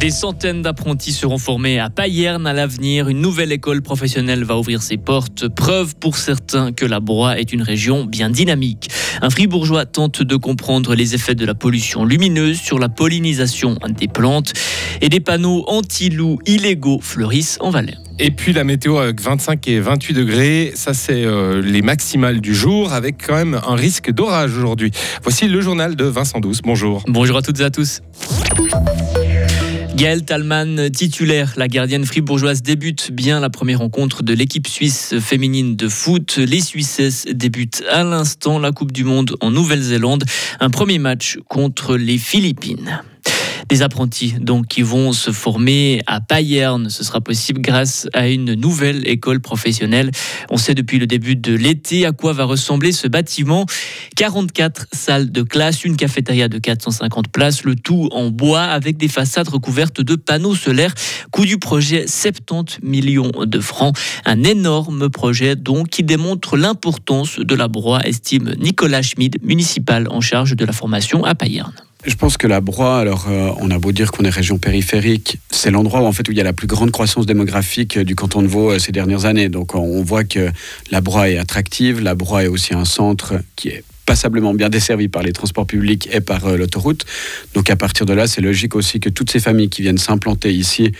Des centaines d'apprentis seront formés à Payerne à l'avenir. Une nouvelle école professionnelle va ouvrir ses portes. Preuve pour certains que la Broye est une région bien dynamique. Un fribourgeois tente de comprendre les effets de la pollution lumineuse sur la pollinisation des plantes. Et des panneaux anti-loups illégaux fleurissent en Valais. Et puis la météo avec 25 et 28 degrés, ça c'est euh, les maximales du jour avec quand même un risque d'orage aujourd'hui. Voici le journal de Vincent Douce. Bonjour. Bonjour à toutes et à tous. Gaëlle Talman, titulaire, la gardienne fribourgeoise débute bien la première rencontre de l'équipe suisse féminine de foot. Les Suissesses débutent à l'instant la Coupe du Monde en Nouvelle-Zélande. Un premier match contre les Philippines. Des apprentis donc qui vont se former à Payerne. Ce sera possible grâce à une nouvelle école professionnelle. On sait depuis le début de l'été à quoi va ressembler ce bâtiment. 44 salles de classe, une cafétéria de 450 places, le tout en bois avec des façades recouvertes de panneaux solaires. Coût du projet 70 millions de francs. Un énorme projet donc qui démontre l'importance de la broie, estime Nicolas Schmid, municipal en charge de la formation à Payerne. Je pense que la Broye, alors euh, on a beau dire qu'on est région périphérique, c'est l'endroit où en fait où il y a la plus grande croissance démographique euh, du canton de Vaud euh, ces dernières années. Donc on voit que la Broye est attractive, la Broye est aussi un centre qui est passablement bien desservi par les transports publics et par l'autoroute. Donc à partir de là, c'est logique aussi que toutes ces familles qui viennent s'implanter ici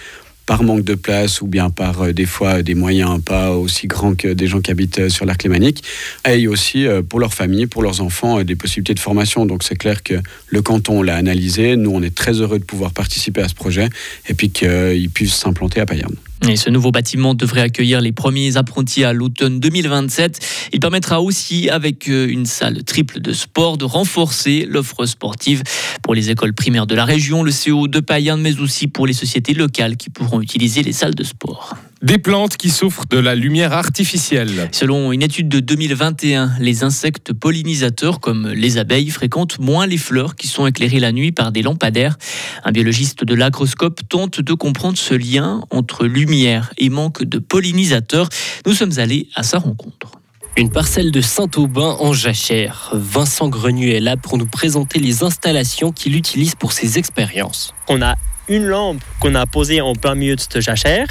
par manque de place ou bien par euh, des fois des moyens pas aussi grands que des gens qui habitent euh, sur l'arc lémanique, aient aussi euh, pour leur famille, pour leurs enfants, des possibilités de formation. Donc c'est clair que le canton l'a analysé. Nous, on est très heureux de pouvoir participer à ce projet et puis qu'ils puissent s'implanter à Payerne. Et ce nouveau bâtiment devrait accueillir les premiers apprentis à l'automne 2027. Il permettra aussi, avec euh, une salle triple de sport, de renforcer l'offre sportive pour les écoles primaires de la région, le CO de Payerne, mais aussi pour les sociétés locales qui pourront utiliser les salles de sport. Des plantes qui souffrent de la lumière artificielle. Selon une étude de 2021, les insectes pollinisateurs comme les abeilles fréquentent moins les fleurs qui sont éclairées la nuit par des lampadaires. Un biologiste de l'agroscope tente de comprendre ce lien entre lumière et manque de pollinisateurs. Nous sommes allés à sa rencontre. Une parcelle de Saint-Aubin en jachère. Vincent Grenu est là pour nous présenter les installations qu'il utilise pour ses expériences. On a une lampe qu'on a posée en plein milieu de cette jachère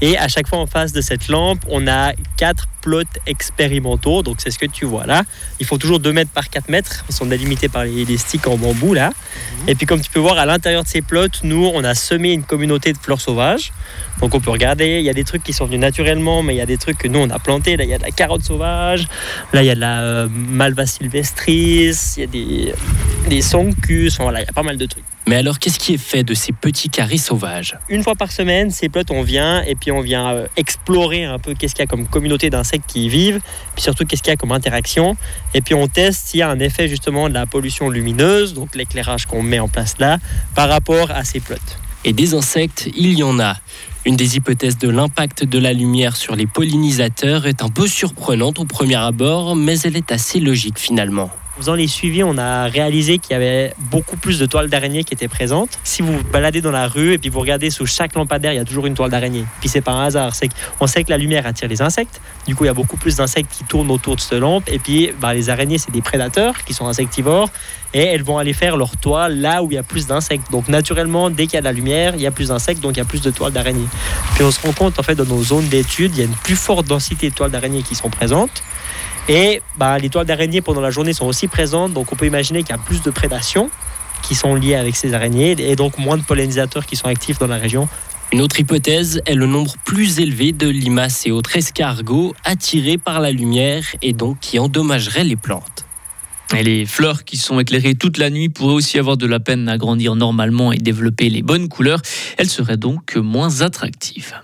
et à chaque fois en face de cette lampe, on a quatre plots expérimentaux. Donc c'est ce que tu vois là. Ils font toujours 2 mètres par 4 mètres. Ils sont délimités par les, sticks en bambou là. Et puis comme tu peux voir à l'intérieur de ces plots, nous on a semé une communauté de fleurs sauvages. Donc on peut regarder, il y a des trucs qui sont venus naturellement, mais il y a des trucs que nous on a plantés. Là il y a de la carotte sauvage, là il y a de la euh, malva sylvestris, il y a des, des voilà, il y a pas mal de trucs. Mais alors, qu'est-ce qui est fait de ces petits carrés sauvages? Une fois par semaine, ces plots, on vient et puis on vient euh, explorer un peu qu'est-ce qu'il y a comme communauté d'insectes qui y vivent, puis surtout qu'est-ce qu'il y a comme interaction. Et puis on teste s'il y a un effet justement de la pollution lumineuse, donc l'éclairage qu'on met en place là, par rapport à ces plots. Et des insectes, il y en a. Une des hypothèses de l'impact de la lumière sur les pollinisateurs est un peu surprenante au premier abord, mais elle est assez logique finalement. En faisant les suivis, on a réalisé qu'il y avait beaucoup plus de toiles d'araignée qui étaient présentes. Si vous vous baladez dans la rue et puis vous regardez sous chaque lampadaire, il y a toujours une toile d'araignée. Puis c'est pas un hasard, c'est qu'on sait que la lumière attire les insectes. Du coup, il y a beaucoup plus d'insectes qui tournent autour de cette lampe. Et puis, bah, les araignées, c'est des prédateurs qui sont insectivores et elles vont aller faire leur toile là où il y a plus d'insectes. Donc naturellement, dès qu'il y a de la lumière, il y a plus d'insectes, donc il y a plus de toiles d'araignée. Puis on se rend compte en fait dans nos zones d'études, il y a une plus forte densité de toiles d'araignée qui sont présentes. Et bah, les toiles d'araignée pendant la journée sont aussi présentes, donc on peut imaginer qu'il y a plus de prédation qui sont liées avec ces araignées et donc moins de pollinisateurs qui sont actifs dans la région. Une autre hypothèse est le nombre plus élevé de limaces et autres escargots attirés par la lumière et donc qui endommageraient les plantes. Et les fleurs qui sont éclairées toute la nuit pourraient aussi avoir de la peine à grandir normalement et développer les bonnes couleurs. Elles seraient donc moins attractives.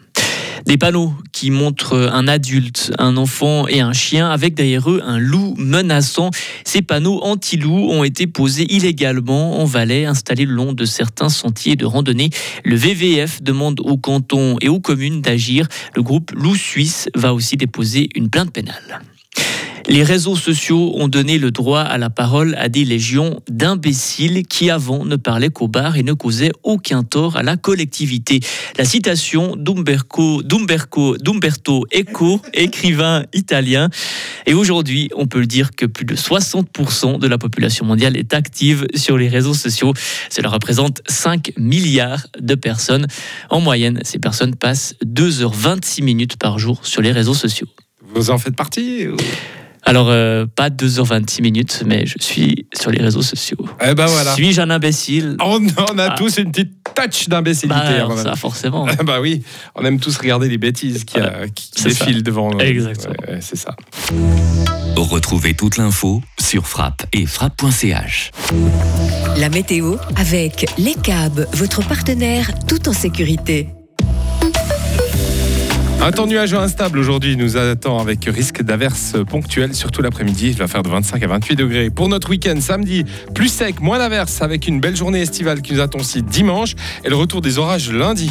Des panneaux qui montrent un adulte, un enfant et un chien avec derrière eux un loup menaçant. Ces panneaux anti-loup ont été posés illégalement en Valais, installés le long de certains sentiers de randonnée. Le VVF demande aux cantons et aux communes d'agir. Le groupe Loup Suisse va aussi déposer une plainte pénale. Les réseaux sociaux ont donné le droit à la parole à des légions d'imbéciles qui avant ne parlaient qu'au bar et ne causaient aucun tort à la collectivité. La citation d'Umberto, Eco, écrivain italien. Et aujourd'hui, on peut le dire que plus de 60% de la population mondiale est active sur les réseaux sociaux. Cela représente 5 milliards de personnes. En moyenne, ces personnes passent 2h26 minutes par jour sur les réseaux sociaux. Vous en faites partie. Alors, euh, pas 2h26 minutes, mais je suis sur les réseaux sociaux. Eh ben voilà. Suis-je un imbécile? On en a Ah. tous une petite touch d'imbécilité. Bah, même. Ça, forcément. Ah bah oui, on aime tous regarder les bêtises qui, euh, qui- qui c'est ça. défilent devant nous. Exactement. Ouais, ouais, c'est ça. Retrouvez toute l'info sur frappe et frappe.ch. La météo avec Les câbles, votre partenaire tout en sécurité. Un temps nuageux instable aujourd'hui nous attend avec risque d'averses ponctuelles, surtout l'après-midi. Il va faire de 25 à 28 degrés. Pour notre week-end samedi, plus sec, moins d'averses, avec une belle journée estivale qui nous attend aussi dimanche et le retour des orages lundi.